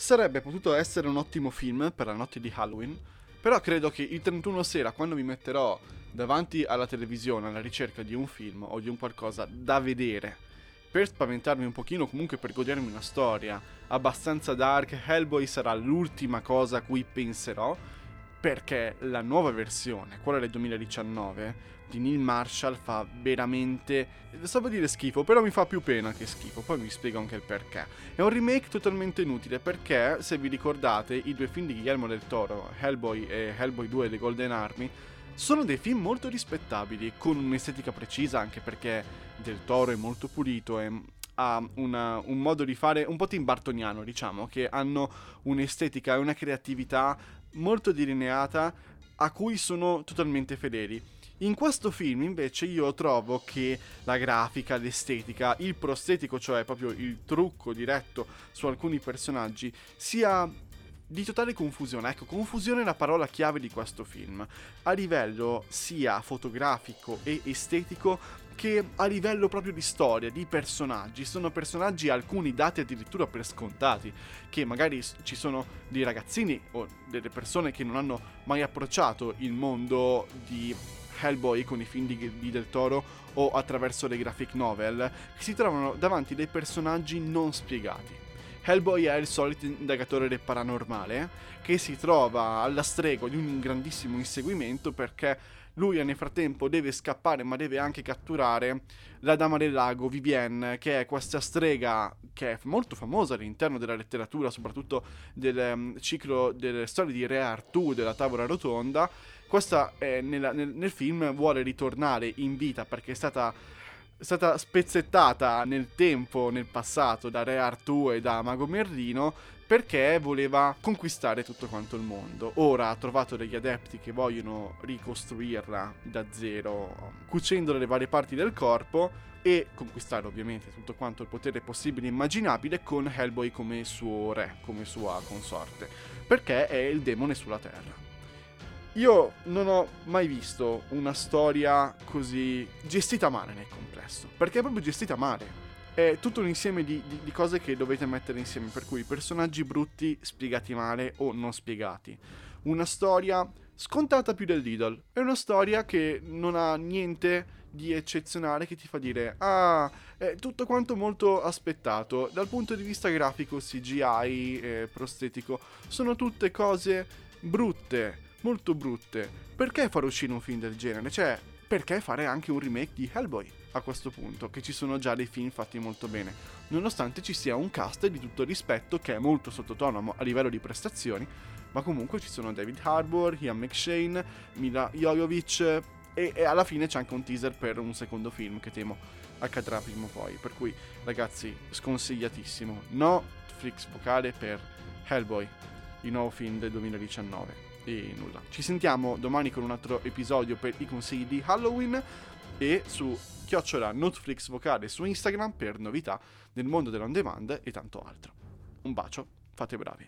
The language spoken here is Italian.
Sarebbe potuto essere un ottimo film per la notte di Halloween, però credo che il 31 sera, quando mi metterò davanti alla televisione alla ricerca di un film o di un qualcosa da vedere, per spaventarmi un pochino, comunque per godermi una storia abbastanza dark, Hellboy sarà l'ultima cosa a cui penserò, perché la nuova versione, quella del 2019, di Neil Marshall fa veramente, so per dire schifo, però mi fa più pena che schifo, poi vi spiego anche il perché. È un remake totalmente inutile perché, se vi ricordate, i due film di Guillermo del Toro, Hellboy e Hellboy 2 The Golden Army, sono dei film molto rispettabili, con un'estetica precisa, anche perché Del Toro è molto pulito e ha una, un modo di fare un po' timbartoniano, diciamo, che hanno un'estetica e una creatività molto delineata a cui sono totalmente fedeli. In questo film invece io trovo che la grafica, l'estetica, il prostetico, cioè proprio il trucco diretto su alcuni personaggi, sia di totale confusione. Ecco, confusione è la parola chiave di questo film. A livello sia fotografico e estetico che a livello proprio di storia, di personaggi. Sono personaggi alcuni dati addirittura per scontati, che magari ci sono dei ragazzini o delle persone che non hanno mai approcciato il mondo di Hellboy con i film di, di Del Toro o attraverso le graphic novel, che si trovano davanti dei personaggi non spiegati. Hellboy è il solito indagatore del paranormale che si trova alla stregua di un grandissimo inseguimento perché lui nel frattempo deve scappare ma deve anche catturare la Dama del Lago, Vivienne, che è questa strega che è molto famosa all'interno della letteratura, soprattutto del um, ciclo delle storie di Re Artù della Tavola Rotonda, questa eh, nella, nel, nel, film vuole ritornare in vita perché è stata, è stata spezzettata nel tempo, nel passato, da Re Artù e da Mago Merlino perché voleva conquistare tutto quanto il mondo. Ora ha trovato degli adepti che vogliono ricostruirla da zero, cucendole le varie parti del corpo e conquistare ovviamente tutto quanto il potere possibile e immaginabile con Hellboy come suo re, come sua consorte, perché è il demone sulla terra. Io non ho mai visto una storia così gestita male nel complesso, perché è proprio gestita male. È tutto un insieme di, di, di, cose che dovete mettere insieme, per cui personaggi brutti spiegati male o non spiegati. Una storia scontata più del Lidl. È una storia che non ha niente di eccezionale che ti fa dire ah, è tutto quanto molto aspettato. Dal punto di vista grafico, CGI, eh, prostetico, sono tutte cose brutte molto brutte. Perché far uscire un film del genere? Cioè, perché fare anche un remake di Hellboy a questo punto, che ci sono già dei film fatti molto bene, nonostante ci sia un cast di tutto rispetto che è molto sottotono a livello di prestazioni, ma comunque ci sono David Harbour, Ian McShane, Mila Jojovic e, e alla fine c'è anche un teaser per un secondo film che temo accadrà prima o poi, per cui ragazzi sconsigliatissimo, no Flix vocale per Hellboy, il nuovo film del 2019. E nulla. Ci sentiamo domani con un altro episodio per i consigli di Halloween e su chiocciola Netflix vocale su Instagram per novità nel mondo dell'on demand e tanto altro. Un bacio, fate bravi.